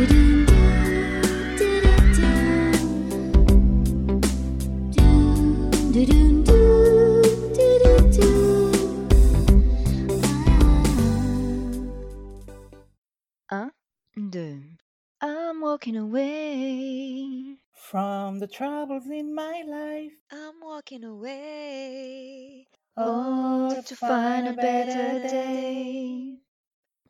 Un, deux. I'm walking away. From the troubles in my life. I'm walking away. Oh, oh to find a better day.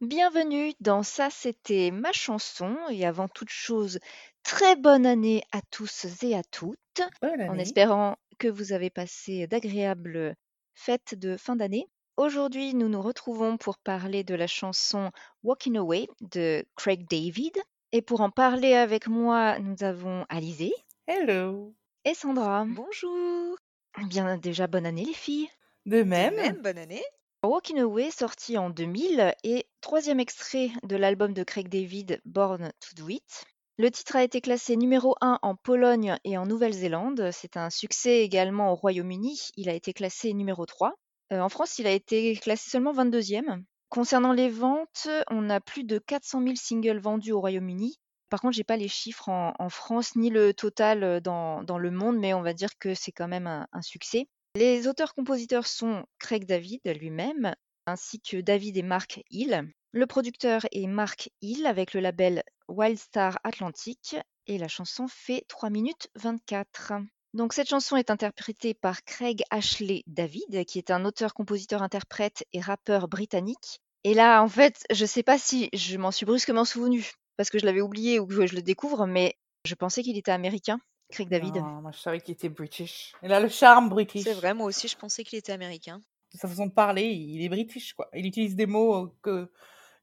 Bienvenue dans Ça, c'était ma chanson. Et avant toute chose, très bonne année à tous et à toutes. Bonne En année. espérant que vous avez passé d'agréables fêtes de fin d'année. Aujourd'hui, nous nous retrouvons pour parler de la chanson Walking Away de Craig David. Et pour en parler avec moi, nous avons Alizé Hello. et Sandra. Bonjour. Eh Bien déjà, bonne année les filles. De même, bonne année. Walking Away, sorti en 2000, est troisième extrait de l'album de Craig David, Born to Do It. Le titre a été classé numéro 1 en Pologne et en Nouvelle-Zélande. C'est un succès également au Royaume-Uni. Il a été classé numéro 3. Euh, en France, il a été classé seulement 22e. Concernant les ventes, on a plus de 400 000 singles vendus au Royaume-Uni. Par contre, j'ai pas les chiffres en, France ni le total euh, dans, le monde, mais on va dire que c'est quand même un succès. Les auteurs-compositeurs sont Craig David lui-même, ainsi que David et Mark Hill. Le producteur est Mark Hill avec le label Wildstar Atlantic et la chanson fait 3 minutes 24. Donc cette chanson est interprétée par Craig Ashley David, qui est un auteur-compositeur-interprète et rappeur britannique. Et là, en fait, je sais pas si je m'en suis brusquement souvenu parce que je l'avais oublié ou que je le découvre, mais je pensais qu'il était américain, Craig David. Moi je savais qu'il était british. Il a le charme british. C'est vrai, moi aussi, je pensais qu'il était américain. De sa façon de parler, il est british quoi. Il utilise des mots euh, que,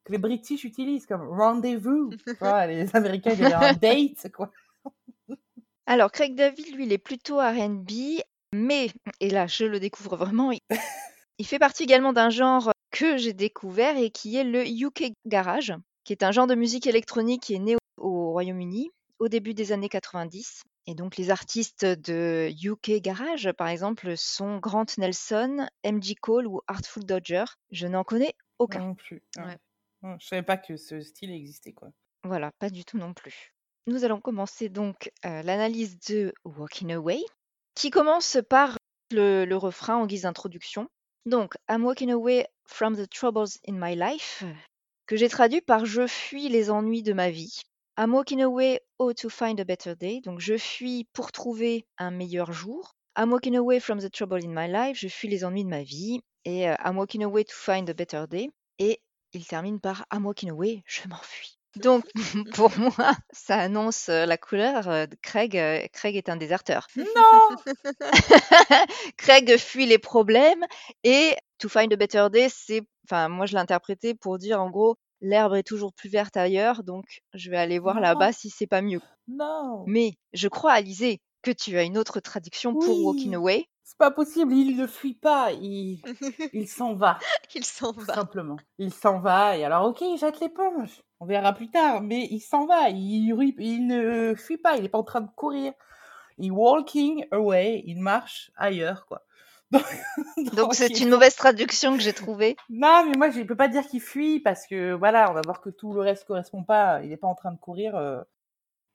que les british utilisent comme rendez-vous. Les américains ils un date quoi. Alors, Craig David, lui, il est plutôt RB, mais, et là, je le découvre vraiment, il, il fait partie également d'un genre que j'ai découvert et qui est le UK Garage, qui est un genre de musique électronique qui est né au, au Royaume-Uni au début des années 90. Et donc, les artistes de UK Garage, par exemple, sont Grant Nelson, MG Cole ou Artful Dodger. Je n'en connais aucun. Non plus. ouais. Ouais. Ouais, Je savais pas que ce style existait quoi. Voilà, pas du tout non plus. Nous allons commencer donc euh, l'analyse de Walking Away, qui commence par le, le refrain en guise d'introduction. Donc, I'm walking away from the troubles in my life, que j'ai traduit par Je fuis les ennuis de ma vie. I'm walking away oh to find a better day, donc je fuis pour trouver un meilleur jour. I'm walking away from the trouble in my life, je fuis les ennuis de ma vie. Et euh, I'm walking away to find a better day. Et il termine par I'm walking away, je m'enfuis. Donc, pour moi, ça annonce euh, la couleur. euh, Craig, Craig est un déserteur. Non Craig fuit les problèmes et To Find a Better Day, c'est, enfin, moi je l'ai interprété pour dire en gros, l'herbe est toujours plus verte ailleurs, donc je vais aller voir là-bas si c'est pas mieux. Non Mais je crois, Alizé, que tu as une autre traduction pour Walking. Away. C'est pas possible, il ne fuit pas, il, il s'en va. Il s'en va. simplement. Il s'en va et alors ok, il jette l'éponge. On verra plus tard, mais il s'en va. Il, ne fuit pas. Il est pas en train de courir. Il walking away. Il marche ailleurs, quoi. Donc Donc c'est une mauvaise traduction que j'ai trouvée. Non, mais moi je peux pas dire qu'il fuit parce que voilà, on va voir que tout le reste correspond pas. Il est pas en train de courir. euh.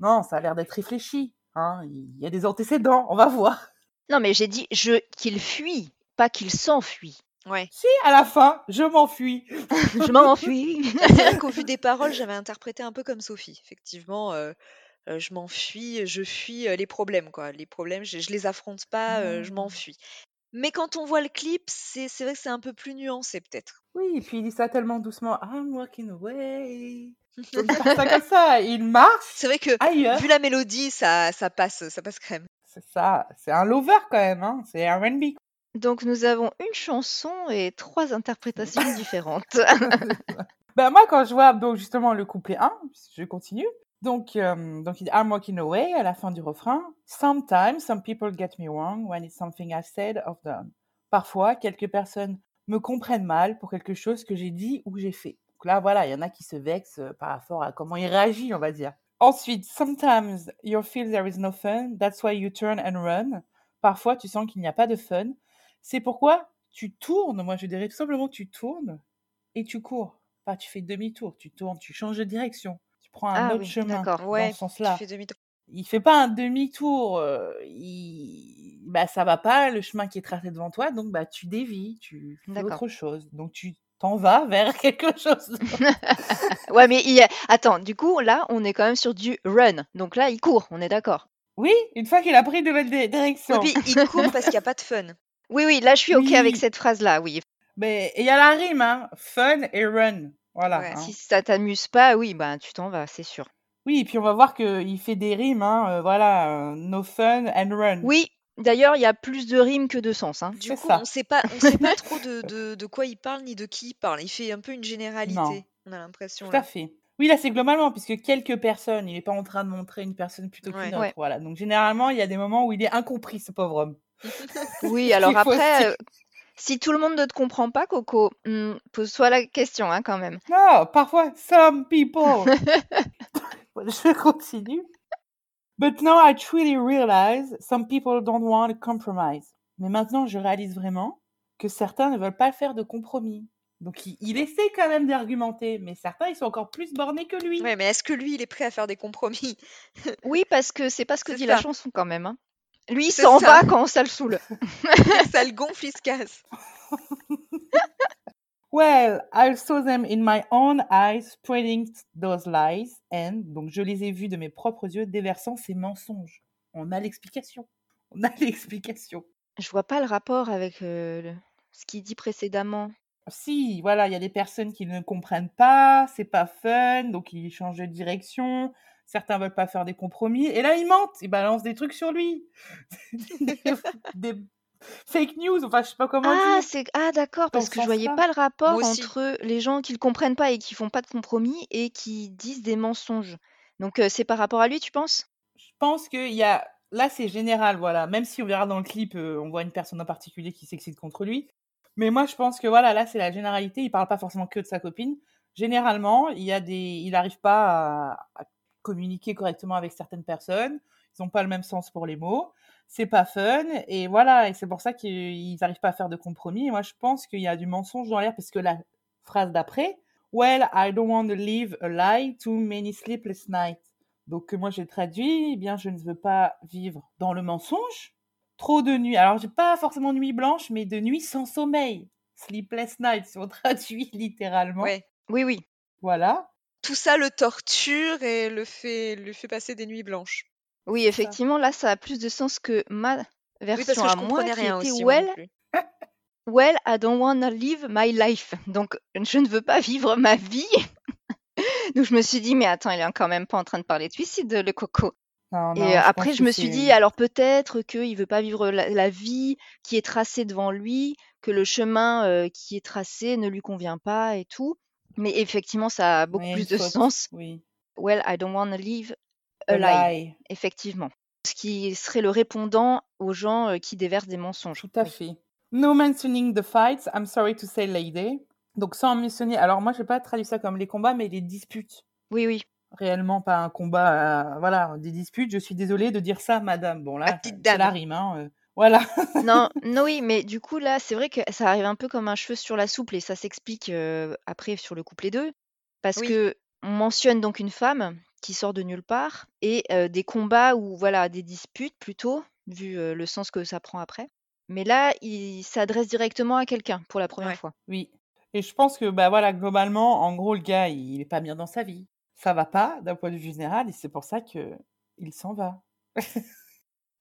Non, ça a l'air d'être réfléchi. Hein. Il y a des antécédents. On va voir. Non, mais j'ai dit je qu'il fuit, pas qu'il s'enfuit. Ouais. Si à la fin, je m'enfuis. Je m'enfuis. Qu'au vu des paroles, j'avais interprété un peu comme Sophie. Effectivement, euh, euh, je m'enfuis, je fuis euh, les problèmes, quoi. Les problèmes, je, je les affronte pas, euh, je Non. m'enfuis. Mais quand on voit le clip, c'est vrai que c'est un peu plus nuancé, peut-être. Oui, et puis il dit ça tellement doucement. I'm walking away. Donc, il ça comme ça. Il marche C'est vrai que ailleurs. vu la mélodie, ça, ça passe, ça passe crème. C'est ça. C'est un lover quand même. Hein. C'est R&B. Donc nous avons une chanson et trois interprétations différentes. Ben, moi, quand je vois donc justement le couplet 1, je continue. Donc, euh, donc il I'm walking away à la fin du refrain. Sometimes some people get me wrong when it's something I've said or done. Parfois, quelques personnes me comprennent mal pour quelque chose que j'ai dit ou j'ai fait. Donc là, voilà, il y en a qui se vexent euh, par rapport à comment il réagit, on va dire. Ensuite, sometimes you feel there is no fun, that's why you turn and run. Parfois, tu sens qu'il n'y a pas de fun. C'est pourquoi tu tournes, moi je dirais tout simplement tu tournes et tu cours. Pas tu fais demi-tour, tu tournes, tu changes de direction. Prends un Ah autre oui, chemin dans Ouais, ce sens-là. Il fait pas un demi-tour, euh, il... bah, ça va pas, le chemin qui est tracé devant toi, donc bah, tu dévis, tu fais autre chose. Donc tu t'en vas vers quelque chose. Ouais, mais il attends, du coup, là, on est quand même sur du run. Donc là, il court, on est d'accord. oui, une fois qu'il a pris de nouvelle direction. puis il court parce qu'il n'y a pas de fun. Oui, oui, là, je suis OK avec cette phrase-là, oui. mais il y a la rime, hein. Fun et run. Voilà. Ouais. hein. Si ça t'amuse pas, oui, bah, tu t'en vas, c'est sûr. Oui, et puis on va voir qu'il fait des rimes, hein. euh, voilà, euh, no fun and run. Oui, d'ailleurs, il y a plus de rimes que de sens. Hein. Du C'est coup, ça. on sait pas, on sait pas trop de, de, de quoi il parle ni de qui il parle. Il fait un peu une Non, généralité, on a l'impression tout à fait. Oui, là, c'est globalement, puisque quelques personnes, il n'est pas en train de montrer une personne plutôt qu'une Ouais. autre. Ouais. Voilà. Donc, généralement, il y a des moments où il est incompris, ce pauvre homme. Oui, alors après, euh, si tout le monde ne te comprend pas, Coco, hmm, pose-toi la question hein, quand même. Non, parfois, some people. Je continue. But now I truly realize some people don't want to compromise. Mais maintenant, je réalise vraiment que certains ne veulent pas faire de compromis. Donc, il, il essaie quand même d'argumenter, mais certains, ils sont encore plus bornés que lui. Ouais, mais est-ce que lui, il est prêt à faire des compromis? Oui, parce que c'est pas ce que dit la chanson quand même. hein. Lui, il s'en ça. va quand ça le saoule. Ça le gonfle, il se casse. Well, I saw them in my own eyes spreading those lies, and donc je les ai vus de mes propres yeux déversant ces mensonges. On a l'explication. On a l'explication. Je vois pas le rapport avec euh, le- ce qu'il dit précédemment. Si, voilà, il y a des personnes qui ne comprennent pas, c'est pas fun, donc ils changent de direction. Certains veulent pas faire des compromis, et là ils mentent, ils balancent des trucs sur lui, des, des fake news, enfin je sais pas comment Ah, dire, c'est ah d'accord, parce ce que je voyais pas le rapport entre les gens qui le comprennent pas et qui font pas de compromis et qui disent des mensonges. Donc euh, c'est par rapport à lui, tu penses? Je pense qu'il y a. Là, c'est général, voilà. Même si on verra dans le clip, euh, on voit une personne en particulier qui s'excite contre lui. Mais moi, je pense que voilà, là, c'est la généralité. Il parle pas forcément que de sa copine. Généralement, il y a des. Il n'arrive pas à, à communiquer correctement avec certaines personnes. Ils n'ont pas le même sens pour les mots. C'est pas fun. Et voilà. Et c'est pour ça qu'ils n'arrivent pas à faire de compromis. Et moi, je pense qu'il y a du mensonge dans l'air parce que la phrase d'après, Well, I don't want to live a lie too many sleepless nights. Donc moi j'ai traduit, eh bien je ne veux pas vivre dans le mensonge. Trop de nuits. Alors j'ai pas forcément nuit blanche, mais de nuits sans sommeil. Sleepless night si on traduit littéralement. Ouais. Oui, oui. Voilà. Tout ça le torture et le fait, le fait passer des nuits blanches. Oui, effectivement, là, ça a plus de sens que ma Oui, version parce que à je moi comprenais qui rien était aussi, Well, well, I don't wanna live my life. Donc, je ne veux pas vivre ma vie. Donc, je me suis dit, mais attends, il est quand même pas en train de parler de suicide, le coco. Non, Et non, euh, je après, je me suis dit, alors peut-être qu'il veut pas vivre la, la vie qui est tracée devant lui, que le chemin euh, qui est tracé ne lui convient pas et tout. Mais effectivement, ça a beaucoup plus de sens. Oui. Well, I don't wanna live a A lie. lie. Effectivement. Ce qui serait le répondant aux gens euh, qui déversent des mensonges. Tout à Oui. fait. No mentioning the fights, I'm sorry to say lady. Donc sans mentionner. Alors moi je n'ai pas traduit ça comme les combats, mais les disputes. Oui, oui. réellement pas un combat, euh, voilà, des disputes. Je suis désolée de dire ça, madame. Bon, La là, petite c'est la rime, hein, euh, voilà. Non, non, oui, mais du coup, là, c'est vrai que ça arrive un peu comme un cheveu sur la soupe et ça s'explique euh, après sur le couplet 2. Parce Oui. que on mentionne donc une femme qui sort de nulle part et euh, des combats ou voilà, des disputes plutôt, vu euh, le sens que ça prend après. Mais là, il s'adresse directement à quelqu'un pour la première Ouais. fois. Oui. Et je pense que, bah voilà, globalement, en gros, le gars, il est pas bien dans sa vie. Ça va pas, d'un point de vue général, et c'est pour ça que il s'en va.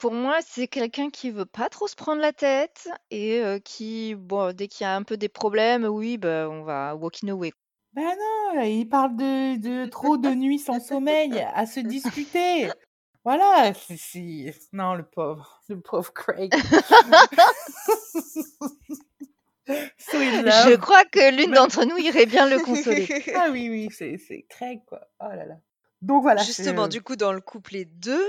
Pour moi, c'est quelqu'un qui veut pas trop se prendre la tête et euh, qui, bon, dès qu'il y a un peu des problèmes, oui, bah, on va walking away. Ben non, il parle de, de trop de nuits sans sommeil, à se disputer. Voilà, c'est... c'est- Non, le pauvre, le pauvre Craig. so in Je love. crois que l'une Mais- d'entre nous irait bien le consoler. Ah oui, oui, c'est c'est Craig, quoi. Oh là là. Donc voilà. Justement, du coup, dans le couplet 2,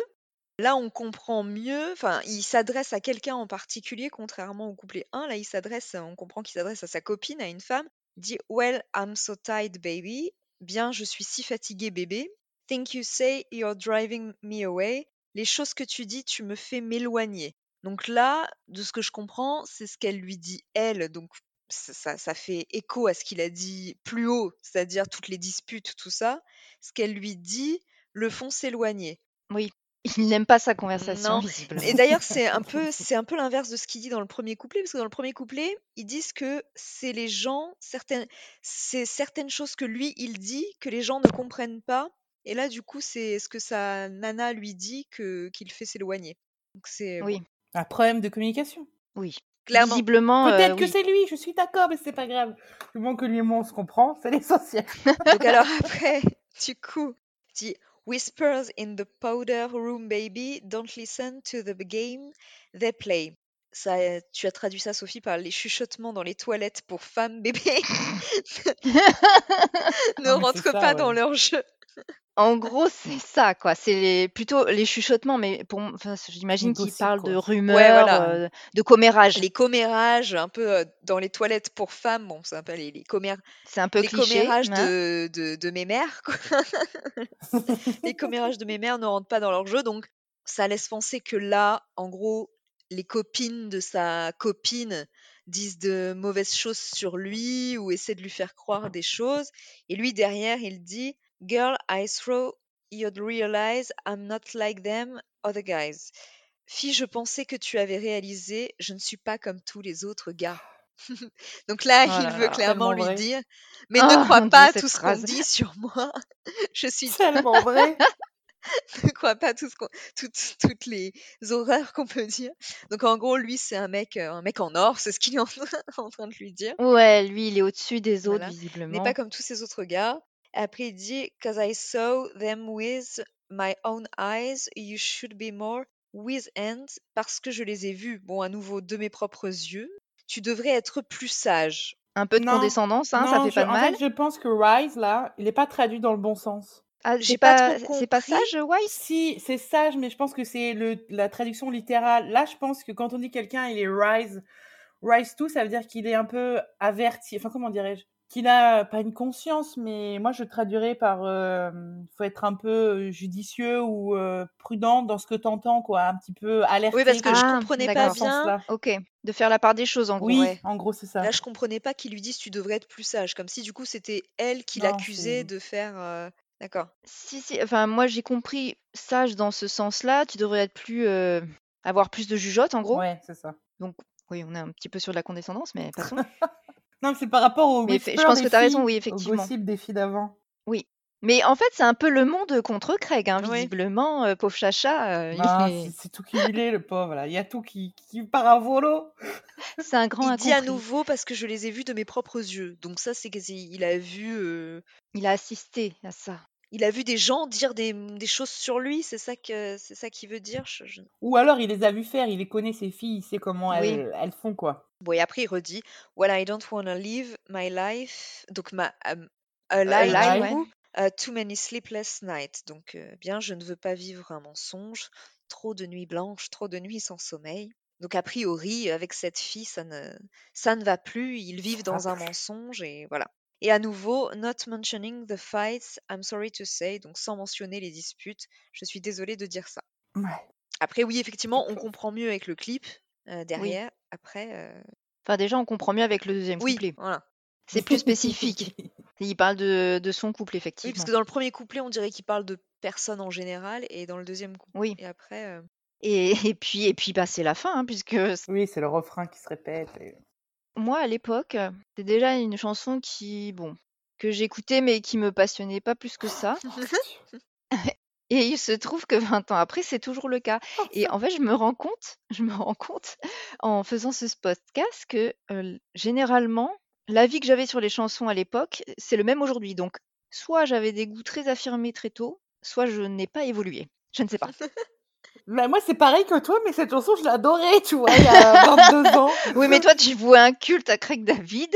là, on comprend mieux, enfin, il s'adresse à quelqu'un en particulier, contrairement au couplet 1. Là, il s'adresse, on comprend qu'il s'adresse à sa copine, à une femme. Il dit Well, I'm so tired, baby. Bien, je suis si fatigué, bébé. Think you say you're driving me away. Les choses que tu dis, tu me fais m'éloigner. Donc là, de ce que je comprends, c'est ce qu'elle lui dit elle. Donc ça, ça fait écho à ce qu'il a dit plus haut, c'est-à-dire toutes les disputes, tout ça. Ce qu'elle lui dit le font s'éloigner. Oui. Il n'aime pas sa conversation, Non. visiblement. Et d'ailleurs, c'est un peu, c'est un peu l'inverse de ce qu'il dit dans le premier couplet, parce que dans le premier couplet, ils disent que c'est les gens, certaines, c'est certaines choses que lui il dit que les gens ne comprennent pas. Et là, du coup, c'est ce que sa nana lui dit que qu'il fait s'éloigner. Donc c'est bon, Oui, Un problème de communication. oui. clairement. Visiblement, euh, Peut-être que oui. c'est lui, je suis d'accord, mais c'est pas grave. Du moment que lui et moi on se comprend, c'est l'essentiel. Donc alors après, du coup, dit Whispers in the powder room, baby, don't listen to the game they play. Ça, tu as traduit ça, Sophie, par les chuchotements dans les toilettes pour femmes, bébé. ne Non, mais rentre c'est ça, pas dans leur jeu. En gros, c'est ça, quoi. C'est les- plutôt les chuchotements, mais pour, m- enfin, j'imagine Les qu'il gossips, parle quoi. de Ouais, rumeurs, voilà. euh, de commérages. Les commérages, un peu euh, dans les toilettes pour femmes, bon, c'est un peu les, les, commé- C'est un peu les cliché, commérages hein. de, de, de mes mères. quoi. les commérages de mes mères ne rentrent pas dans leur jeu, donc ça laisse penser que là, en gros, les copines de sa copine disent de mauvaises choses sur lui ou essaient de lui faire croire des choses. Et lui, derrière, il dit Girl, I throw you'd realize I'm not like them other guys. Fille, je pensais que tu avais réalisé, je ne suis pas comme tous les autres gars. Donc là, Oh il veut clairement lui vrai. dire Mais Oh, ne crois mon Dieu, pas cette tout ce qu'on dit sur moi. Je suis Tellement vrai. ne crois pas tout ce qu'on- toutes, toutes les horreurs qu'on peut dire. Donc en gros, lui, c'est un mec, euh, un mec en or, c'est ce qu'il est en, en train de lui dire. Ouais, lui, il est au-dessus des autres, Voilà. N'est visiblement. pas comme tous ces autres gars. Après, il dit Cause I saw them with my own eyes, you should be more with. Parce que je les ai vus, bon, à nouveau, de mes propres yeux. Tu devrais être plus sage. Un peu de Non, condescendance, hein, ça non, fait je- pas de en mal. fait, je pense que Rise, là, il n'est pas traduit dans le bon sens. Ah, J'ai c'est pas pas, trop c'est pas compris. sage, Wise? Si, c'est sage, mais je pense que c'est la traduction littérale. Là, je pense que quand on dit quelqu'un, il est Rise, Rise to, ça veut dire qu'il est un peu averti. Enfin, comment dirais-je? Qu'il a pas une conscience, mais moi, je traduirais par il faut être un peu judicieux ou euh, prudent dans ce que t'entends, quoi. Un petit peu alerté. Oui, parce que je Ah, comprenais pas bien. Ok, de faire la part des choses, en gros. Oui, Ouais. en gros, c'est ça. Là, je comprenais pas qu'ils lui disent tu devrais être plus sage. Comme si du coup, c'était elle qui l'accusait de faire. euh, D'accord. Si, si, enfin, moi, j'ai compris sage dans ce sens-là. Tu devrais être plus, euh, avoir plus de jugeote, en gros. Ouais, c'est ça. Donc, oui, on est un petit peu sur de la condescendance, mais passons. Non, mais c'est par rapport au Mais je pense que t'as raison, oui, effectivement. gossip des filles d'avant. Oui. Mais en fait, c'est un peu le monde contre Craig, hein, Oui. visiblement. euh, pauvre Chacha, euh, il Ah, est- c'est tout cumulé, le pauvre, là. Il y a tout qui, qui part à volo. c'est un grand Il dit à nouveau parce que je les ai vus de mes propres yeux. Donc ça, c'est qu'il a vu, euh, Il a assisté à ça. Il a vu des gens dire des, des choses sur lui. C'est ça que c'est ça qu'il veut dire? Je- je- Ou alors, il les a vues faire, il les connaît, ses filles, il sait comment Oui. elles, font, quoi. Bon, et après il redit Well, I don't wanna live my life. Donc ma um, a Euh, lie, lie, du ouais. coup. Uh, too many sleepless nights. Donc euh, bien, je ne veux pas vivre un mensonge. Trop de nuits blanches, trop de nuits sans sommeil. Donc a priori, avec cette fille, ça ne, ça ne va plus. Ils vivent va dans un mensonge et voilà. Et à nouveau, not mentioning the fights, I'm sorry to say, donc sans mentionner les disputes, je suis désolée de dire ça. Ouais. Après, oui, effectivement, on comprend mieux avec le clip euh, derrière. Après, euh, Enfin, déjà, on comprend mieux avec le deuxième oui, couplet. voilà. C'est plus spécifique. Il parle de, de son couple, Oui, effectivement. parce que dans le premier couplet, on dirait qu'il parle de personnes en général, et dans le deuxième couplet, Oui. et après, euh, Et, et puis, et puis bah, c'est la fin, hein, puisque Oui, c'est le refrain qui se répète. et- moi, à l'époque, c'est déjà une chanson qui, bon, que j'écoutais, mais qui me passionnait pas plus que ça. Et il se trouve que 20 ans après, c'est toujours le cas. Et en fait, je me rends compte, je me rends compte en faisant ce podcast que euh, généralement, l'avis que j'avais sur les chansons à l'époque, c'est le même aujourd'hui. Donc, soit j'avais des goûts très affirmés très tôt, soit je n'ai pas évolué. Je ne sais pas. Mais moi, c'est pareil que toi, mais cette chanson, je l'adorais, tu vois, il y a 22 ans. Oui, mais toi, tu vois un culte à Craig David.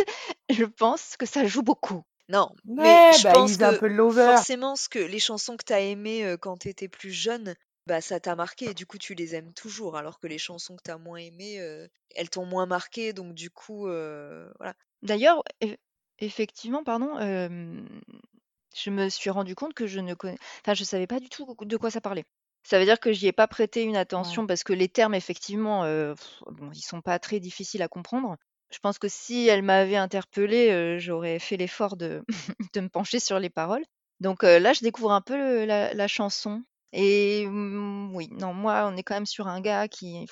Je pense que ça joue beaucoup. non. Mais je bah, pense est un que peu lover. forcément, ce que les chansons que tu as aimées euh, quand tu étais plus jeune, bah, ça t'a marqué, et du coup, tu les aimes toujours, alors que les chansons que tu as moins aimées, euh, elles t'ont moins marqué, donc du coup, euh, voilà. D'ailleurs, eff- effectivement, pardon, euh, je me suis rendu compte que je ne connais, enfin, je savais pas du tout de quoi ça parlait. Ça veut dire que j'y ai pas prêté une attention parce que les termes, effectivement, euh, pff, bon, ils sont pas très difficiles à comprendre. Je pense que si elle m'avait interpellée, j'aurais fait l'effort de de me pencher sur les paroles. Donc là, je découvre un peu la la chanson et mmh, oui, non, moi, on est quand même sur un gars qui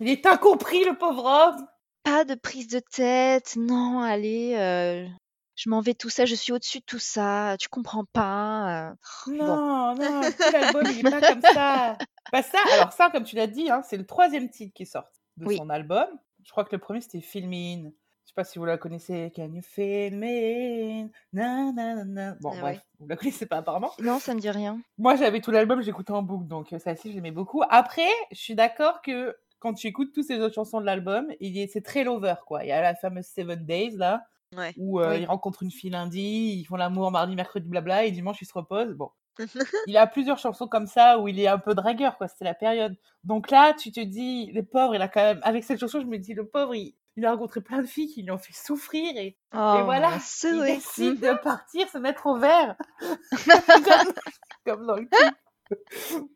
Il est incompris, le pauvre homme! Pas de prise de tête, non, allez, je m'en vais tout ça, je suis au-dessus de tout ça, tu comprends pas, Non, non, l'album, il est pas comme ça! Bah ça, alors ça, comme tu l'as dit, hein, c'est le troisième titre qui sort de son album. Je crois que le premier, c'était Feel Me In. Je sais pas si vous la connaissez. Can you feel me? Na, na, na, Bon, Ah bref, ouais. vous la connaissez pas apparemment. Non, ça me dit rien. Moi, j'avais tout l'album, j'écoutais en boucle, donc ça aussi, je l'aimais beaucoup. Après, je suis d'accord que quand tu écoutes toutes ces autres chansons de l'album, il c'est très lover, quoi. Il y a la fameuse Seven Days, là, Ouais. où euh, Oui. ils rencontrent une fille lundi, ils font l'amour mardi, mercredi, blabla, et dimanche, ils se reposent. Bon. il a plusieurs chansons comme ça où il est un peu dragueur, quoi. C'était la période. Donc là, tu te dis, le pauvre, il a quand même, avec cette chanson, je me dis, le pauvre, il, il a rencontré plein de filles qui lui ont fait souffrir et, et Oh, voilà, il décide de partir, se mettre au vert. comme, dans le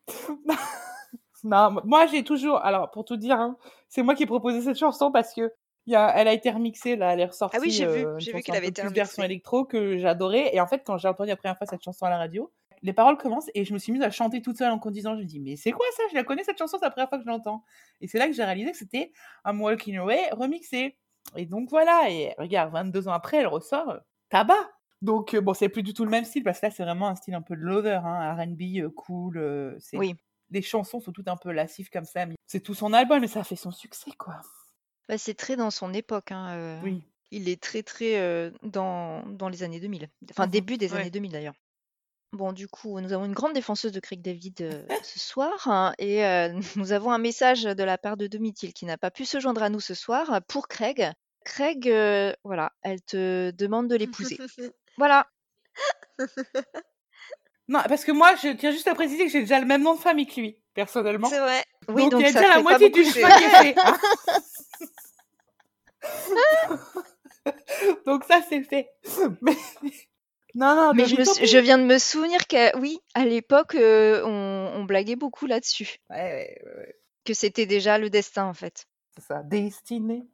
non, moi j'ai toujours, alors pour tout dire, hein, c'est moi qui ai proposé cette chanson parce que il y a, elle a été remixée, là, elle est ressortie. Ah oui, j'ai vu, euh, j'ai vu qu'elle avait été plus version remixée. électro que j'adorais. Et en fait, quand j'ai entendu la première fois cette chanson à la radio, les paroles commencent et je me suis mise à chanter toute seule en conduisant. Je me dis, mais c'est quoi ça? Je la connais cette chanson, c'est la première fois que je l'entends. Et c'est là que j'ai réalisé que c'était I'm Walking Away remixé. Et donc voilà, et regarde, 22 ans après, elle ressort tabac. Donc euh, bon, c'est plus du tout le même style parce que là, c'est vraiment un style un peu de lover, hein, R&B euh, cool. euh, Oui. les chansons sont toutes un peu lascives comme ça. mais C'est tout son album et ça a fait son succès, quoi. Bah, c'est très dans son époque. Hein, Oui. Il est très, très dans, dans les années 2000. Enfin, Mhm. début des Ouais. années 2000 d'ailleurs. Bon, du coup, nous avons une grande défenseuse de Craig David ce soir. hein, et nous avons un message de la part de Domitil qui n'a pas pu se joindre à nous ce soir pour Craig. Craig, voilà, elle te demande de l'épouser. Voilà. Non, parce que moi, je tiens juste à préciser que j'ai déjà le même nom de famille que lui, personnellement. C'est vrai. Oui, donc, donc il y a ça déjà la fait pas moitié du chemin qui est fait. hein. donc ça, c'est fait. Mais... Non, non, Mais je, me David, sou- je viens de me souvenir que, oui, à l'époque, euh, on, on blaguait beaucoup là-dessus. Ouais, ouais, ouais, ouais, Que c'était déjà le destin, en fait. c'est ça, destiné.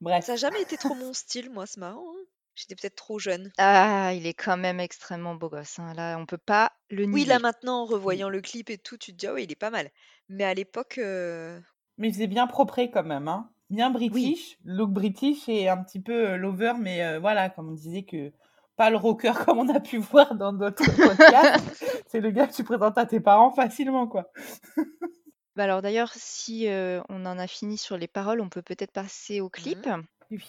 Bref. Ça n'a jamais été trop mon style, moi, c'est marrant. hein. J'étais peut-être trop jeune. Ah, il est quand même extrêmement beau gosse. hein. Là, on peut pas le Oui, là nier. maintenant, en revoyant le clip et tout, tu te dis, ah oui, il est pas mal. Mais à l'époque, euh, Mais il faisait bien propre quand même, hein. Bien british, look british et un petit peu euh, lover, mais euh, voilà, comme on disait que pas le rocker comme on a pu voir dans d'autres podcasts. c'est le gars que tu présentes à tes parents facilement, quoi. Bah alors d'ailleurs, si euh, on en a fini sur les paroles, on peut peut-être passer au clip. Oui.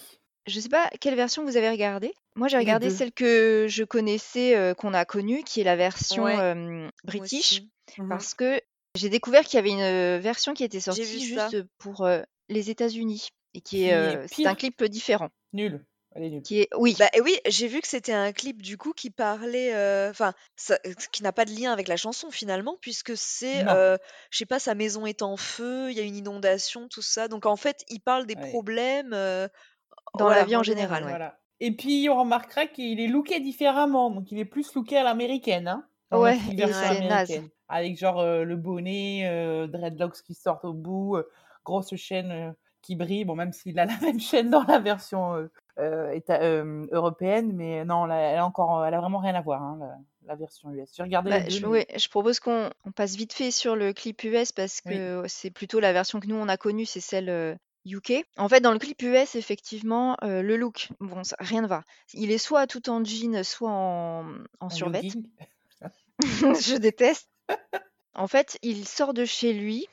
Je sais pas quelle version vous avez regardé. Moi, j'ai regardé celle que je connaissais, euh, qu'on a connue, qui est la version Ouais, british. Mhm. parce que j'ai découvert qu'il y avait une version qui était sortie ça. juste pour euh, les États-Unis et qui Qui est, est euh, c'est un pire. clip différent. Nul. Elle est nulle. Qui est, oui, Bah et oui, j'ai vu que c'était un clip du coup qui parlait, euh, enfin, ça- qui n'a pas de lien avec la chanson finalement, puisque c'est, Non. euh, je sais pas, sa maison est en feu, il y a une inondation, tout ça. Donc en fait, il parle des Ouais. problèmes euh, Dans voilà, la vie en général, ouais. Voilà. Et puis, on remarquera qu'il est looké différemment. Donc, il est plus looké à l'américaine. Hein, dans Ouais, notre et version c'est naze. américaine. Avec genre euh, le bonnet, euh, dreadlocks qui sortent au bout, euh, grosse chaîne euh, qui brille. Bon, même s'il a la même chaîne dans la version euh, euh, euh, européenne. Mais non, là, elle, a encore, elle a vraiment rien à voir, hein, la, la version US. J'ai regardé Bah, je, ouais, je propose qu'on on passe vite fait sur le clip US parce Oui. que c'est plutôt la version que nous on a connue, c'est celle UK. En fait, dans le clip US, effectivement, euh, le look, bon, ça, rien ne va. Il est soit tout en jean, soit en, en en survêt. je déteste. En fait, il sort de chez lui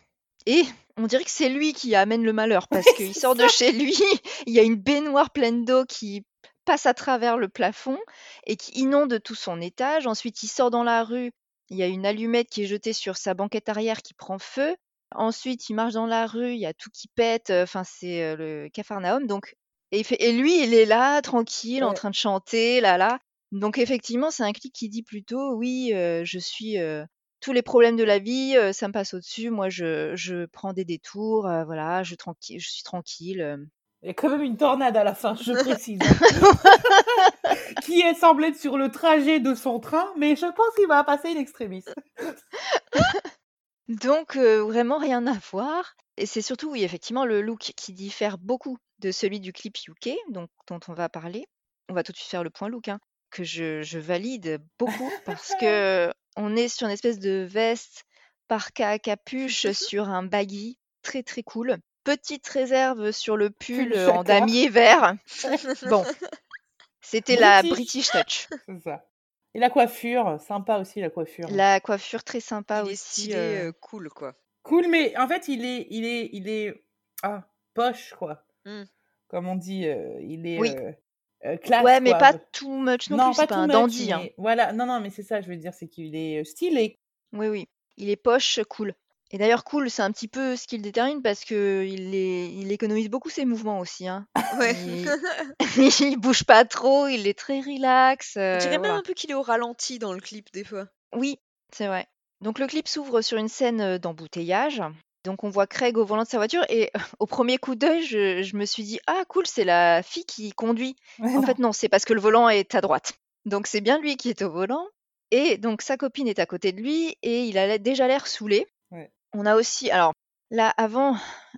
et on dirait que c'est lui qui amène le malheur parce qu'il c'est sort de chez lui, il y a une baignoire pleine d'eau qui passe à travers le plafond et qui inonde tout son étage. Ensuite, il sort dans la rue, il y a une allumette qui est jetée sur sa banquette arrière qui prend feu. Ensuite, il marche dans la rue, il y a tout qui pète, euh, enfin c'est euh, le Capharnaüm. Donc, et, il fait- et lui, il est là, tranquille, en Ouais. train de chanter, là, là. Donc effectivement, c'est un clip qui dit plutôt, oui, euh, je suis euh, tous les problèmes de la vie, euh, ça me passe au-dessus. Moi, je, je prends des détours, euh, voilà, je, tranquille, je suis tranquille. euh. Il y a quand même une tornade à la fin, je précise. hein. qui est semblé être sur le trajet de son train, mais je pense qu'il va passer une extrémiste. Donc euh, vraiment rien à voir. Et c'est surtout, oui, effectivement, le look qui diffère beaucoup de celui du clip UK, donc, dont on va parler. On va tout de suite faire le point look, hein, que je, je valide beaucoup parce que on est sur une espèce de veste parka à capuche sur un baggy très très cool. Petite réserve sur le pull euh, en damier vert. Bon, c'était la British. Touch. Ça. Et la coiffure, sympa aussi la coiffure. La coiffure très sympa Il est aussi. stylé, euh, euh, cool, quoi. Cool, mais en fait, il est, il est, il est, ah, poche, quoi. Mm. Comme on dit, euh, il est Oui. euh, euh, classe, Ouais, mais quoi. pas too much non, plus. C'est pas too un much, dandy. hein. Voilà, non, non, mais c'est ça, je veux dire, c'est qu'il est euh, stylé. Oui, oui. Il est poche, cool. Et d'ailleurs, cool, c'est un petit peu ce qui le détermine parce que il, est... il économise beaucoup ses mouvements aussi. Hein. Ouais. Il... il bouge pas trop, il est très relax. Euh, dirait même voilà. un peu qu'il est au ralenti dans le clip, des fois. Oui, c'est vrai. Donc le clip s'ouvre sur une scène euh, d'embouteillage. Donc on voit Craig au volant de sa voiture et au premier coup d'œil, je, je me suis dit ah cool, c'est la fille qui conduit. Ouais, En non. fait non, c'est parce que le volant est à droite. Donc c'est bien lui qui est au volant et donc sa copine est à côté de lui et il a déjà l'air saoulé. Ouais. On a aussi alors là avant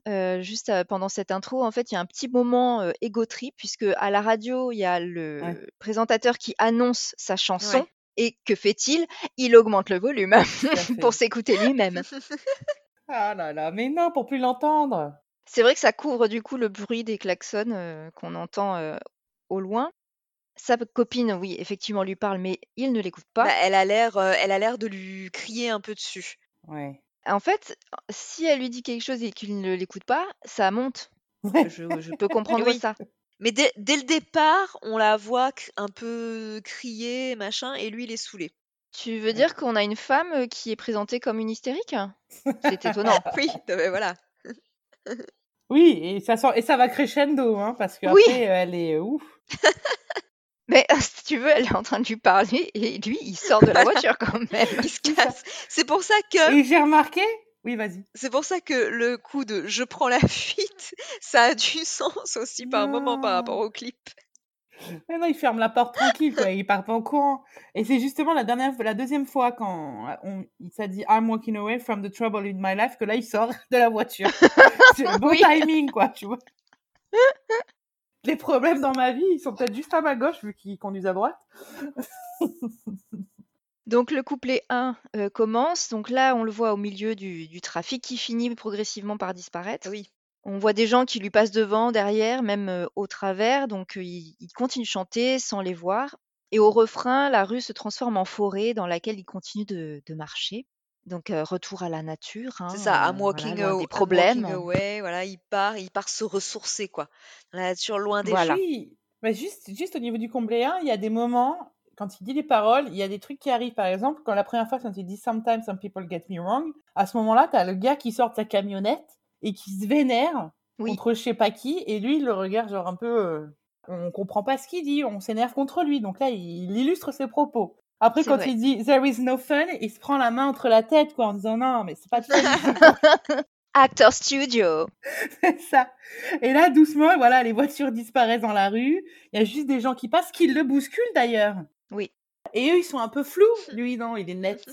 euh, juste euh, pendant cette intro en fait il y a un petit moment euh, trip puisque à la radio il y a le Ouais. présentateur qui annonce sa chanson Ouais. et que fait-il? Il augmente le volume pour s'écouter lui-même. Ah là là, mais non, pour plus l'entendre. C'est vrai que ça couvre du coup le bruit des klaxons euh, qu'on entend euh, au loin. Sa copine, oui, effectivement, lui parle, mais il ne l'écoute pas. Bah, elle a l'air, euh, elle a l'air de lui crier un peu dessus. Ouais. En fait, si elle lui dit quelque chose et qu'il ne l'écoute pas, ça monte. Je, je peux comprendre Oui. ça. Mais dès, dès le départ, on la voit un peu crier, machin, et lui, il est saoulé. Tu veux dire qu'on a une femme euh, qui est présentée comme une hystérique? C'est étonnant. Oui, non, mais voilà. Oui, et ça, sort, et ça va crescendo, hein, parce qu'après, Oui. elle est euh, ouf. Mais si tu veux, elle est en train de lui parler et lui, il sort de la voiture quand même. Il se casse. C'est pour ça que, Et j'ai remarqué, oui, vas-y. c'est pour ça que le coup de je prends la fuite, ça a du sens aussi par moment par rapport au clip. Mais non, il ferme la porte tranquille, quoi. Il part pas en courant. Et c'est justement la dernière, la deuxième fois quand on, il s'est dit I'm walking away from the trouble in my life que là il sort de la voiture. c'est le bon Oui. timing, quoi, tu vois. Les problèmes dans ma vie, ils sont peut-être juste à ma gauche vu qu'ils conduisent à droite. Donc le couplet 1 euh, commence. Donc là, on le voit au milieu du, du trafic qui finit progressivement par disparaître. Oui. On voit des gens qui lui passent devant, derrière, même euh, au travers. Donc euh, il, il continue de chanter sans les voir. Et au refrain, la rue se transforme en forêt dans laquelle il continue de, de marcher. Donc euh, retour à la nature. hein, C'est ça, I'm euh, voilà, walking, loin aw- des I'm problèmes. walking away. Voilà, il part, il part se ressourcer, quoi. Dans la nature, loin des Voilà. gens. Oui, mais juste, juste au niveau du combler 1, il y a des moments, quand il dit les paroles, il y a des trucs qui arrivent. Par exemple, quand la première fois, quand il dit Sometimes some people get me wrong, à ce moment-là, tu as le gars qui sort de sa camionnette et qui se vénère Oui. contre je sais pas qui, et lui, il le regarde genre un peu. euh, on comprend pas ce qu'il dit, on s'énerve contre lui. Donc là, il, il illustre ses propos. Après, quand vrai. il dit There is no fun, il se prend la main entre la tête, quoi, en disant non, mais c'est pas de fun. Actor Studio. C'est ça. Et là, doucement, voilà, les voitures disparaissent dans la rue. Il y a juste des gens qui passent, qui le bousculent d'ailleurs. Oui. Et eux, ils sont un peu flous. Lui, non, il est net.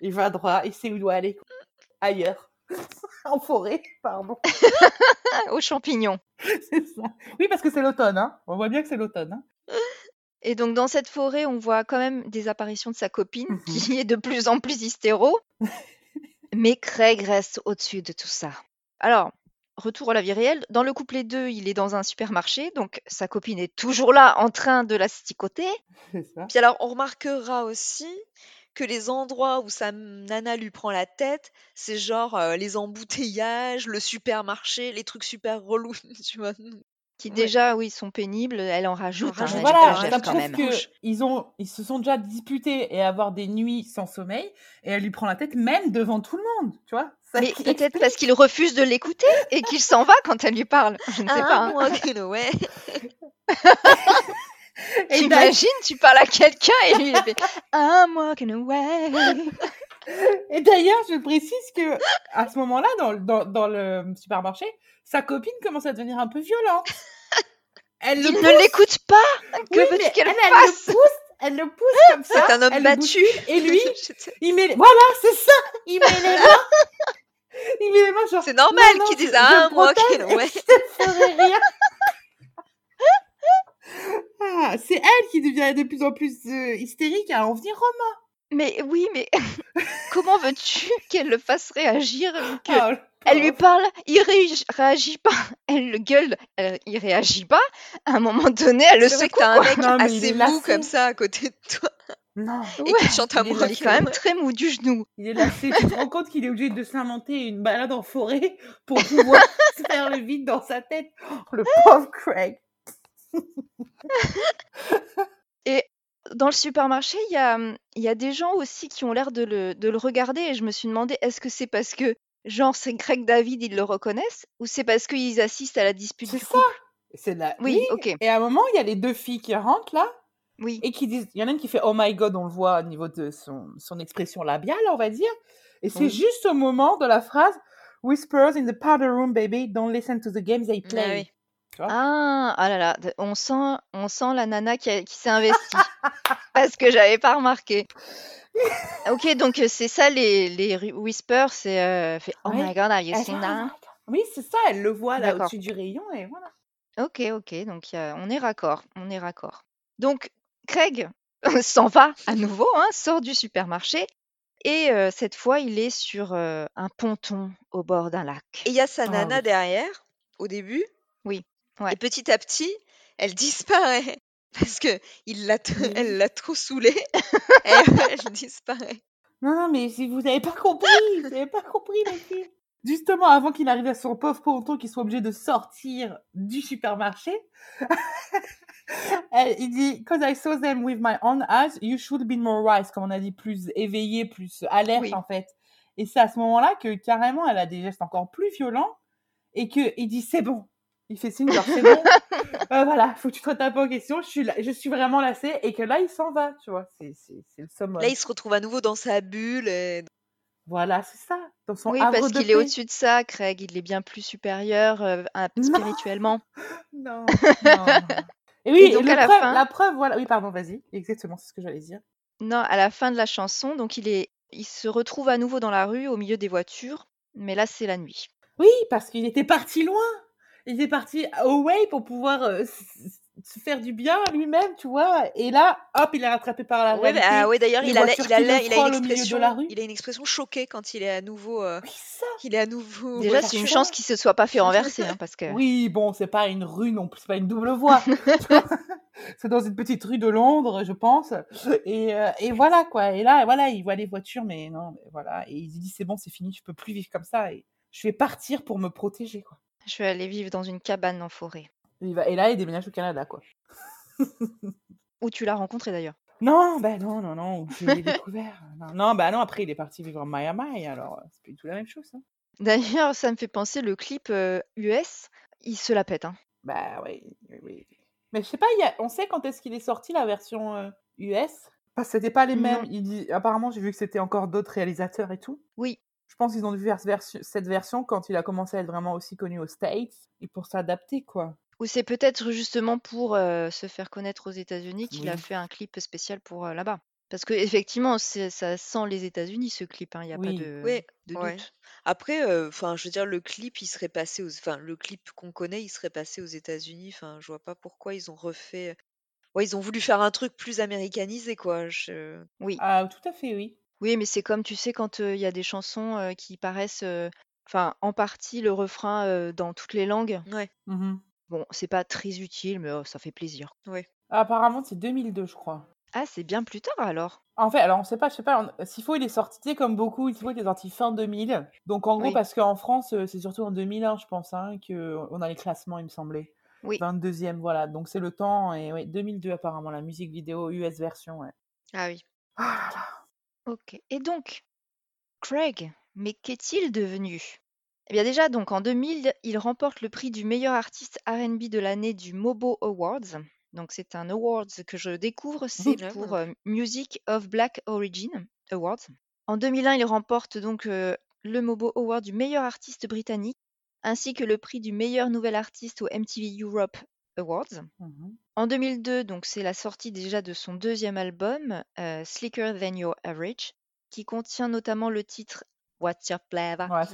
Il va droit. Il sait où il doit aller. Ailleurs. en forêt, pardon. Aux champignons. c'est ça. Oui, parce que c'est l'automne. Hein. On voit bien que c'est l'automne. Hein. Et donc dans cette forêt, on voit quand même des apparitions de sa copine, Mhm. qui est de plus en plus hystéro. Mais Craig reste au-dessus de tout ça. Alors, retour à la vie réelle. Dans le couplet 2, il est dans un supermarché, donc sa copine est toujours là en train de l'asticoter. C'est ça. Puis alors, on remarquera aussi que les endroits où sa nana lui prend la tête, c'est genre euh, les embouteillages, le supermarché, les trucs super relous, tu vois. Qui Ouais. déjà, oui, sont pénibles. Elle en rajoute, hein, elle Voilà, quand même. que ils ont, ils se sont déjà disputés et avoir des nuits sans sommeil, et elle lui prend la tête même devant tout le monde, tu vois. Ça Mais qui peut-être parce qu'il refuse de l'écouter et qu'il s'en va quand elle lui parle. Je ne sais pas. I'm hein. away. T'imagines, tu parles à quelqu'un et lui, il fait I'm walking away. Et d'ailleurs, je précise que à ce moment-là, dans, le- dans, dans le supermarché, sa copine commence à devenir un peu violente. Elle Il ne l'écoute pas? Que oui, veux-tu mais qu'elle elle, elle le pousse, elle le pousse comme ça. C'est un homme battu. Et lui, il met, voilà, c'est ça, il met les mains, Il met les mains genre. C'est normal qu'ils disent ah moi protège ok et ouais. je te ferai rien. C'est elle qui devient de plus en plus euh, hystérique à en venir Rome. Mais oui, mais comment veux-tu qu'elle le fasse réagir que Ah, le elle lui parle, il réagi- réagit pas, elle le gueule, elle- il réagit pas. À un moment donné, elle le secoue t'as un mec Non, mais il assez est mou comme ça à côté de toi Non, et Ouais, qui te chante à il est quand même très mou du genou. Il est lassé. Tu te rends compte qu'il est obligé de s'inventer une balade en forêt pour pouvoir se faire le vide dans sa tête? Oh, le pauvre Craig. Et dans le supermarché, il y a, y a des gens aussi qui ont l'air de le, de le regarder et je me suis demandé, est-ce que c'est parce que, genre, c'est Craig David, ils le reconnaissent ou c'est parce qu'ils assistent à la dispute C'est ça. couple? C'est la. Oui, Oui. ok, Et à un moment, il y a les deux filles qui rentrent là oui, et qui disent. Il y en a une qui fait Oh my god, on le voit au niveau de son, son expression labiale, on va dire. Et c'est oui. juste au moment de la phrase Whispers in the powder room, baby, don't listen to the games they Ah play. oui. Tu vois Ah, ah là là, de- on sent, on sent la nana qui, a- qui s'est investie parce que j'avais pas remarqué. Ok, donc euh, c'est ça les, les ru- whispers, c'est euh, fait Oh my Ouais. god, have you Elle seen Oh that? Oui, c'est ça, elle le voit là D'accord. au-dessus du rayon et voilà. Ok, ok, donc y a- on est raccord, on est raccord. Donc Craig s'en va à nouveau, hein, sort du supermarché et euh, cette fois il est sur euh, un ponton au bord d'un lac. Et il y a sa Ah nana oui. derrière au début Et petit à petit elle disparaît parce que il l'a t- elle l'a trop saoulée et elle disparaît. Non, non, mais si vous n'avez pas compris, vous n'avez pas compris les filles. Justement, avant qu'il arrive à son pauvre ponton, qu'il soit obligé de sortir du supermarché, il dit Cause I saw them with my own eyes, you should be more wise, comme on a dit, plus éveillé, plus alerte Oui, en fait. Et c'est à ce moment-là que carrément elle a des gestes encore plus violents et que il dit c'est bon. Il fait signe genre c'est bon, euh, voilà, faut que tu te retapes en question, je suis, là, je suis vraiment lassée et que là il s'en va, tu vois, c'est le Là summum. il se retrouve à nouveau dans sa bulle. et- Voilà, c'est ça, dans son oui, parce qu'il est au-dessus de ça, Craig, il est bien plus supérieur euh, à- Non, spirituellement. non, non. Et oui, Et donc à la preuve, fin, la preuve, voilà. Oui, pardon, vas-y. Exactement, c'est ce que j'allais dire. non, à la fin de la chanson, donc il est, il se retrouve à nouveau dans la rue au milieu des voitures, mais là c'est la nuit. Oui, parce qu'il était parti loin. Il était parti away pour pouvoir euh, se faire du bien à lui-même, tu vois. Et là, hop, il est rattrapé par la Ouais, bah, ah réalité. ouais, d'ailleurs, il a, il a, il a une expression, la rue. il a une expression choquée quand il est à nouveau, euh, Oui, ça. il est à nouveau. Déjà, c'est une chance qu'il se soit pas fait renverser, hein, parce que Oui, bon, c'est pas une rue non plus, c'est pas une double voie. c'est dans une petite rue de Londres, je pense. Et, euh, et voilà, quoi. Et là, voilà, il voit les voitures, mais non, mais voilà. Et il se dit, c'est bon, c'est fini, je peux plus vivre comme ça. Et je vais partir pour me protéger, quoi. Je vais aller vivre dans une cabane en forêt. Et, il va- et là, il déménage au Canada, quoi. Où tu l'as rencontré d'ailleurs. Non, bah non, non, non, je l'ai découvert. Non, non, bah non, après, il est parti vivre en Miami, alors euh, c'est plus du tout la même chose. hein. D'ailleurs, ça me fait penser le clip euh, US, il se la pète. Hein. Bah oui, oui, oui. Mais je sais pas, il y a... on sait quand est-ce qu'il est sorti la version euh, US Parce que c'était pas les mêmes. Il dit... Apparemment, j'ai vu que c'était encore d'autres réalisateurs et tout. Oui, pense qu'ils ont dû faire cette version quand il a commencé à être vraiment aussi connu aux States et pour s'adapter, quoi. ou c'est peut-être justement pour euh, se faire connaître aux États-Unis qu'il a fait un clip spécial pour euh, là-bas. Parce que effectivement, c'est- ça sent les États-Unis ce clip, il n'y a pas Oui. de, ouais. doute. Après, euh, enfin, je veux dire, le clip, il serait passé aux, enfin, le clip qu'on connaît, il serait passé aux États-Unis. Enfin, je vois pas pourquoi ils ont refait. Ouais, ils ont voulu faire un truc plus américanisé, quoi. Je... Oui, Ah, tout à fait, oui. Oui, mais c'est comme tu sais quand euh, il y a des chansons euh, qui paraissent, euh, enfin, en partie le refrain euh, dans toutes les langues. Ouais, Mhm. Bon, c'est pas très utile, mais oh, ça fait plaisir. ouais. Apparemment, c'est 2002, je crois. Ah, c'est bien plus tard alors? En fait, alors on sait pas, je sais pas, on- S'il faut, il est sorti, tu sais, comme beaucoup, faut, il est sorti fin 2000. Donc en gros, Oui. parce qu'en France, c'est surtout en 2001, je pense, hein, qu'on a les classements, il me semblait. Oui. 22e, voilà. Donc c'est le temps, et ouais, 2002 apparemment, la musique vidéo US version, ouais. Ah oui. Ah là là. Ok. Et donc, Craig, mais qu'est-il devenu? Eh bien déjà, donc en 2000, il remporte le prix du meilleur artiste R&B de l'année du Mobo Awards. Donc c'est un awards que je découvre, c'est pour euh, Music of Black Origin Awards. En 2001, il remporte donc euh, le Mobo Award du meilleur artiste britannique, ainsi que le prix du meilleur nouvel artiste au MTV Europe Awards. Mhm. En 2002, donc c'est la sortie déjà de son deuxième album, euh, Slicker Than Your Average, qui contient notamment le titre What's your flavor? Ouais, what's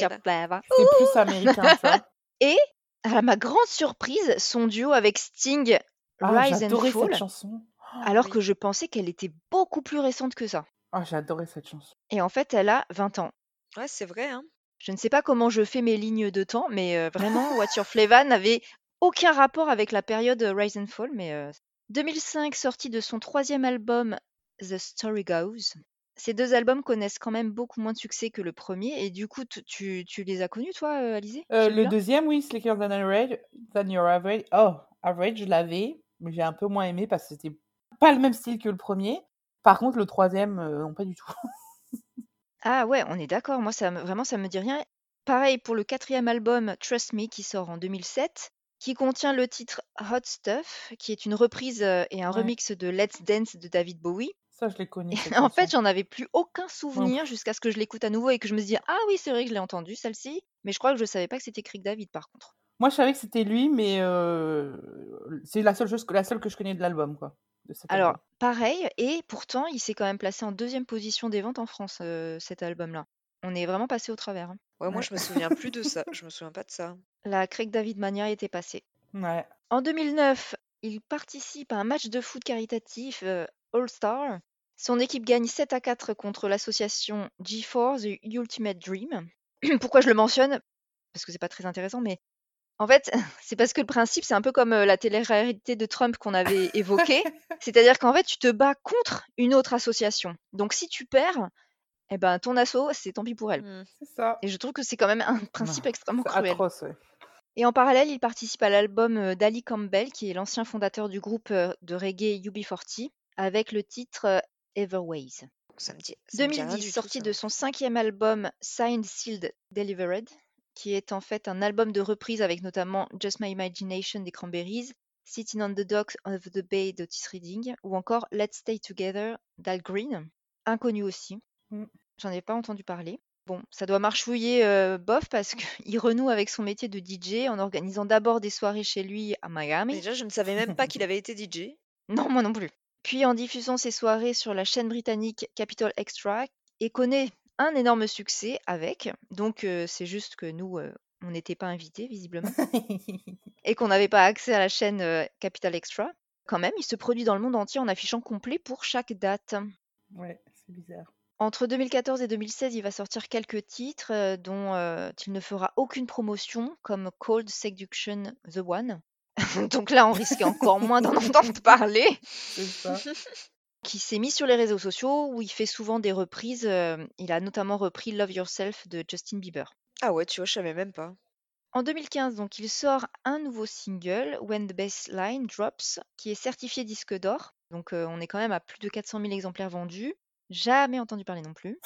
your flavor? C'était plus américain, ça. Et à ma grande surprise, son duo avec Sting, Ah, Rise and j'adorais cette Fall, chanson. alors oui. que je pensais qu'elle était beaucoup plus récente que ça. Ah, j'adorais cette chanson. Et en fait, elle a 20 ans. Ouais, c'est vrai, hein. Je ne sais pas comment je fais mes lignes de temps, mais euh, vraiment, What's Your Flavor n'avait aucun rapport avec la période euh, Rise and Fall. Mais euh, 2005, sortie de son troisième album The Story Goes. Ces deux albums connaissent quand même beaucoup moins de succès que le premier. Et du coup, tu, tu- tu les as connus, toi, euh, Alizé? Euh, le celui-là deuxième, oui, Slicker Than Average, Than Your Average. Oh, Average, je l'avais, mais j'ai un peu moins aimé parce que c'était pas le même style que le premier. Par contre, le troisième, euh, non, pas du tout. Ah ouais, on est d'accord. Moi, ça me- vraiment, ça me dit rien. Pareil pour le quatrième album Trust Me qui sort en 2007, qui contient le titre Hot Stuff, qui est une reprise euh, et un Ouais. remix de Let's Dance de David Bowie. Ça, je l'ai connu, cette En fait, chanson. j'en avais plus aucun souvenir jusqu'à ce que je l'écoute à nouveau et que je me dis ah oui, c'est vrai que je l'ai entendue celle-ci, mais je crois que je savais pas que c'était Crick David par contre. Moi, je savais que c'était lui, mais euh, c'est la seule chose, que- la seule que je connais de l'album, quoi, de cet Alors, album. pareil, et pourtant, il s'est quand même placé en deuxième position des ventes en France, euh, cet album-là. On est vraiment passé au travers. hein. Ouais, moi, Ouais. je me souviens plus de ça. Je me souviens pas de ça. La Craig David Mania était passée. Ouais. En 2009, il participe à un match de foot caritatif euh, All-Star. Son équipe gagne 7 à 4 contre l'association G4 The Ultimate Dream. Pourquoi je le mentionne? Parce que c'est pas très intéressant, mais en fait, c'est parce que le principe, c'est un peu comme euh, la télé-réalité de Trump qu'on avait évoquée. C'est-à-dire qu'en fait, tu te bats contre une autre association. Donc si tu perds, eh ben, ton asso, c'est tant pis pour elle. Hmm. C'est ça. Et je trouve que c'est quand même un Non, principe extrêmement cruel. atroce, ouais. Et en parallèle, il participe à l'album euh, d'Ali Campbell, qui est l'ancien fondateur du groupe euh, de reggae UB40, avec le titre euh, Everways. Ça me dit, ça me dit rien 2010, du tout, sortie ça. de son cinquième album Signed, Sealed, Delivered, qui est en fait un album de reprise avec notamment Just My Imagination des Cranberries, Sitting on the Docks of the Bay d'Otis Reading, ou encore Let's Stay Together d'Al Green, inconnu aussi. Mm. J'en ai pas entendu parler. Bon, ça doit marchouiller euh, bof parce qu'il renoue avec son métier de DJ en organisant d'abord des soirées chez lui à Miami. Déjà, je ne savais même pas qu'il avait été DJ. Non, moi non plus. Puis en diffusant ses soirées sur la chaîne britannique Capital Extra et connaît un énorme succès avec. Donc euh, c'est juste que nous, euh, on n'était pas invités visiblement et qu'on n'avait pas accès à la chaîne euh, Capital Extra. Quand même, il se produit dans le monde entier en affichant complet pour chaque date. ouais, c'est bizarre. Entre 2014 et 2016, il va sortir quelques titres euh, dont euh, il ne fera aucune promotion, comme Cold Seduction The One. Donc là, on risquait encore moins d'en entendre parler. C'est ça. Qui s'est mis sur les réseaux sociaux où il fait souvent des reprises. euh, il a notamment repris Love Yourself de Justin Bieber. Ah ouais, tu vois, je savais même pas. En 2015, donc, il sort un nouveau single, When the Bassline Drops, qui est certifié disque d'or. Donc, on est quand même à plus de 400 000 exemplaires vendus. Jamais entendu parler non plus.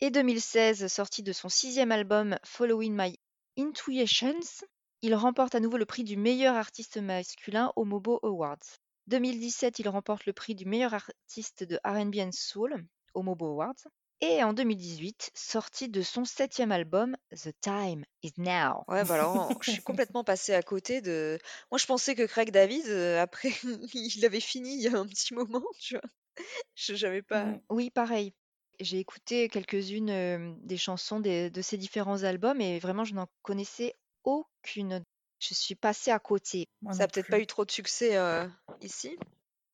Et 2016, sortie de son sixième album, Following My Intuitions, il remporte à nouveau le prix du meilleur artiste masculin au Mobo Awards. 2017, il remporte le prix du meilleur artiste de R&B and Soul au Mobo Awards. Et en 2018, sortie de son septième album, The Time Is Now. Ouais, bah alors, je suis complètement passée à côté de. Moi, je pensais que Craig David, euh, après, il avait fini il y a un petit moment, tu vois. Je J'avais pas. Mm. Oui, pareil. J'ai écouté quelques-unes euh, des chansons des- de ces différents albums et vraiment, je n'en connaissais aucune. Je suis passée à côté. Moi Ça non a peut-être plus. pas eu trop de succès euh, ici?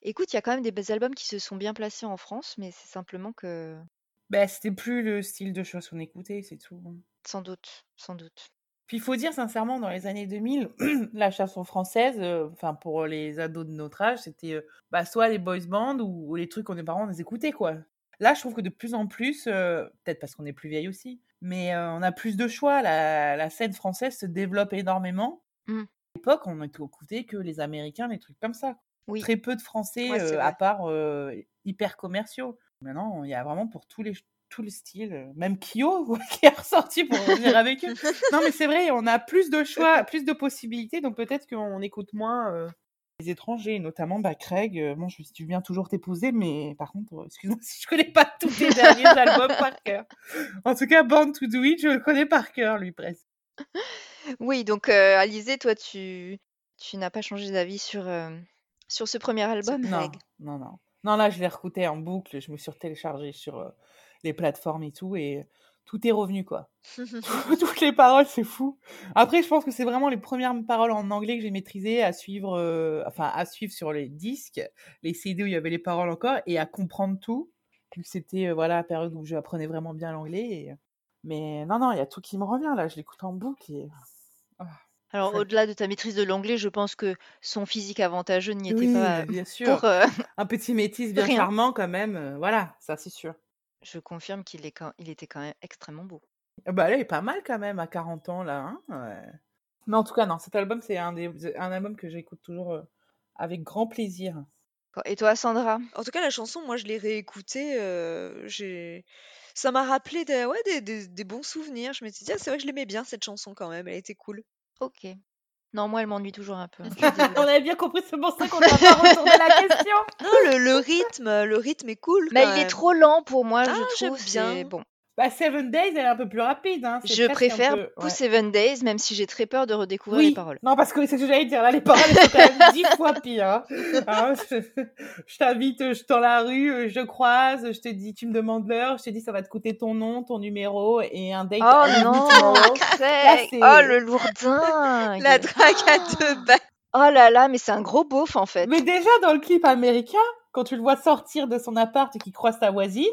Écoute, il y a quand même des bons albums qui se sont bien placés en France, mais c'est simplement que, Bah, c'était plus le style de choses qu'on écoutait, c'est tout. hein. sans doute, sans doute. Puis il faut dire sincèrement, dans les années 2000, la chanson française, euh, enfin pour les ados de notre âge, c'était euh, bah, soit les boys bands ou, ou les trucs qu'on nos parents nous écoutaient quoi. Là, je trouve que de plus en plus, euh, peut-être parce qu'on est plus vieille aussi, mais on a plus de choix. La, la scène française se développe énormément. Mm. À l'époque, on n'écoutait que les Américains, les trucs comme ça. Oui. Très peu de Français, Ouais, à part hyper commerciaux. Maintenant, il y a vraiment pour tous les tous les styles, euh, même Kyo qui est ressorti pour revenir avec eux. Non, mais c'est vrai, on a plus de choix, plus de possibilités, donc peut-être qu'on écoute moins euh, les étrangers, notamment bah, Craig. euh, bon, je, tu viens toujours t'épouser, mais par contre, euh, excuse-moi si je connais pas tous les derniers albums par cœur. En tout cas, Born to Do It, je le connais par cœur, lui presque. Oui, donc Alizé, toi, tu, tu n'as pas changé d'avis sur, sur ce premier album Non, Craig? non, non. Non, là, je l'ai recouté en boucle, je me suis téléchargé sur. Les plateformes et tout, et tout est revenu, quoi. Toutes les paroles, c'est fou. Après, je pense que c'est vraiment les premières paroles en anglais que j'ai maîtrisées à suivre, euh, enfin, à suivre sur les disques, les CD où il y avait les paroles encore, et à comprendre tout. C'était, euh, voilà, la période où j'apprenais vraiment bien l'anglais. Mais non, non, il y a tout qui me revient, là. Je l'écoute en boucle et... Ah, Alors, au-delà de ta maîtrise de l'anglais, je pense que son physique avantageux n'y était Oui, pas bien pour. sûr. euh, Un petit métis bien Rien. charmant, quand même. voilà, ça, c'est sûr. Je confirme qu'il est quand... il était quand même extrêmement beau. Ah Bah là, il est pas mal quand même à 40 ans là. hein, ouais. Mais en tout cas, non, cet album, c'est un, des, un album que j'écoute toujours euh, avec grand plaisir. Et toi, Sandra? En tout cas, la chanson, moi, je l'ai réécoutée. euh, j'ai... Ça m'a rappelé des, ouais, des, des- des bons souvenirs. Je m'étais dit, ah, c'est vrai que je l'aimais bien, cette chanson, quand même. Elle était cool. Ok. Non, moi, elle m'ennuie toujours un peu. hein. On avait bien compris, c'est pour ça qu'on n'a pas retourné la question. Non, le, le rythme, le rythme est cool, Mais quand il est trop lent pour moi, Ah, je j'aime trouve. bien. C'est bon. Bah, Seven Days, elle est un peu plus rapide. Hein. Je préfère peu- ouais. Seven Days, même si j'ai très peur de redécouvrir les paroles. non, parce que c'est ce que j'allais dire. Là, les paroles elles sont quand même dix fois pires. Hein. Hein, je je t'invite, je suis dans la rue, je croise, je te dis, tu me demandes l'heure, je te dis, ça va te coûter ton nom, ton numéro et un date Oh à 8 non, Oh le lourdingue! La drague à deux balles. Oh là là, mais c'est un gros beauf en fait. Mais déjà, dans le clip américain, quand tu le vois sortir de son appart et qu'il croise sa voisine,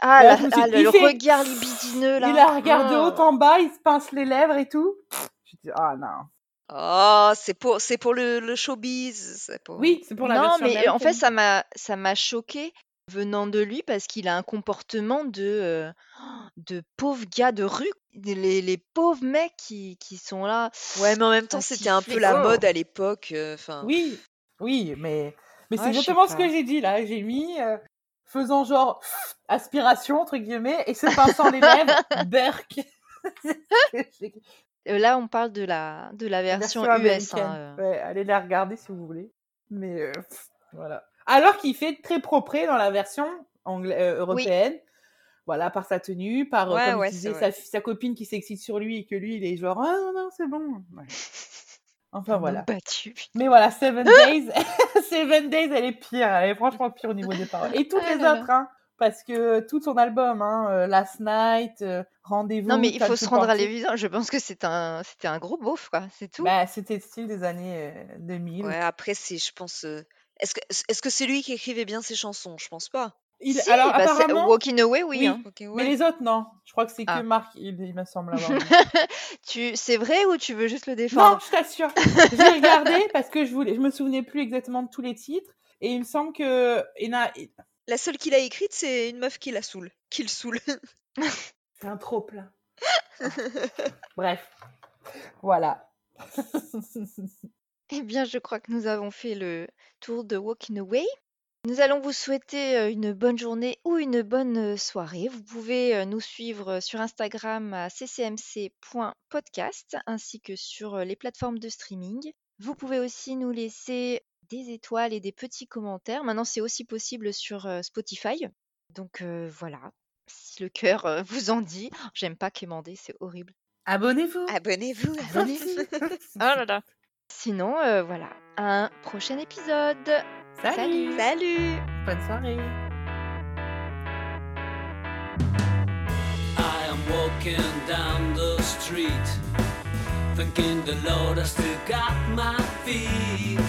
Ah, là, la- je me suis ah, dit, le, il le fait- regard libidineux là. il la regarde de Oh. haut en bas, il se pince les lèvres et tout. Je dis, ah non. Oh, c'est pour, c'est pour le, le showbiz. C'est pour... Oui, c'est pour la non, mais en fait, ça m'a ça m'a choqué venant de lui parce qu'il a un comportement de euh, de pauvre gars de rue. Les, les pauvres mecs qui, qui sont là. Ouais, mais en même temps, c'était un peu la mode à l'époque. euh, Oui, oui, mais, mais c'est Ouais, exactement ce que j'ai dit là. J'ai mis euh, faisant genre aspiration, entre guillemets, et se pinçant les lèvres. J'ai- Euh, Là, on parle de la de la version, US. américaine. hein, euh. Ouais, allez la regarder si vous voulez. Mais euh, pff, voilà. Alors qu'il fait très propre dans la version angla- euh, européenne. Voilà, par sa tenue, par, Ouais, comme ouais, sa, sa copine qui s'excite sur lui et que lui, il est genre, ah non, non, c'est bon. Enfin, voilà. battu. Mais voilà, Seven Days, Seven Days, elle est pire. Elle est franchement pire au niveau des paroles. Et toutes Ah les là là. autres, hein. Parce que tout son album, hein, euh, Last Night, euh, Rendez-vous. Non, mais il faut se rendre à l'évidence. Je pense que c'est un, c'était un gros beauf, quoi. C'est tout. Bah, c'était le style des années euh, 2000. ouais, après, c'est, je pense. euh, Est-ce que, est-ce que c'est lui qui écrivait bien ses chansons? Je pense pas. Il- Si, alors, bah, c'est- apparemment, Walking Away, oui. hein. Mais les autres, non. Je crois que c'est Ah. que Marc, il, il me semble avoir. Tu, c'est vrai ou tu veux juste le Non, défendre je t'assure. J'ai regardé parce que je voulais, je me souvenais plus exactement de tous les titres. Et il me semble que il y en a- La seule qu'il a écrite, c'est une meuf qui la saoule. Qui le saoule. c'est un trop plat. Bref, voilà. Eh bien, je crois que nous avons fait le tour de Walking Away. Nous allons vous souhaiter euh, une bonne journée ou une bonne euh, soirée. Vous pouvez euh, nous suivre sur Instagram à ccmc.podcast ainsi que sur les plateformes de streaming. Vous pouvez aussi nous laisser des étoiles et des petits commentaires. Maintenant, c'est aussi possible sur Spotify. Donc euh, voilà, si le cœur vous en dit. J'aime pas quémander, c'est horrible. Abonnez-vous. Abonnez-vous. Abonnez-vous. Oh là là. Sinon, euh, voilà, à un prochain épisode. Salut. Salut Bonne soirée. I am walking down the street, thanking the Lord I still got my feet.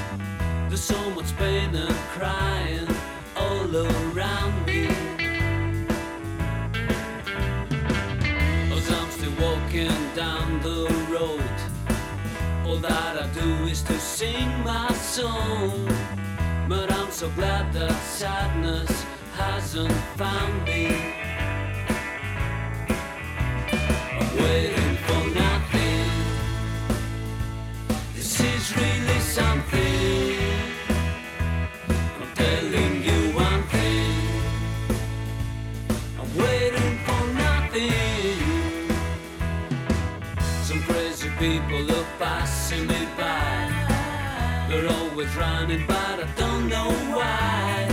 There's so much pain and crying all around me. As I'm still walking down the road, all that I do is to sing my song. But I'm so glad that sadness hasn't found me. I'm waiting for nothing. This is really something. I'm telling you one thing. I'm waiting for nothing. Some crazy people are passing me by. They're always running, but I don't know why.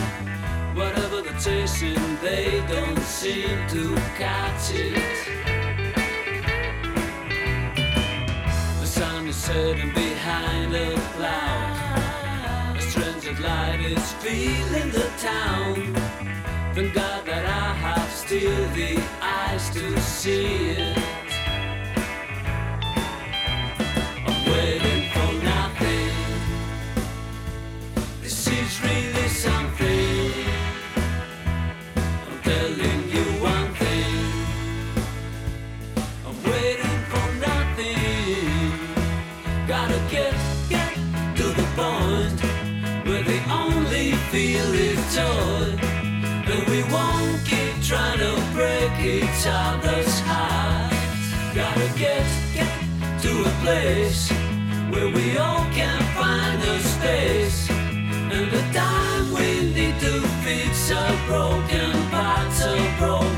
Whatever they're chasing, they don't seem to catch it. The sun is setting behind a cloud. A strange light is filling the town. Thank God that I have still the eyes to see it. get, get to a place where we all can find a space and the time we need to fix our broken parts of broken.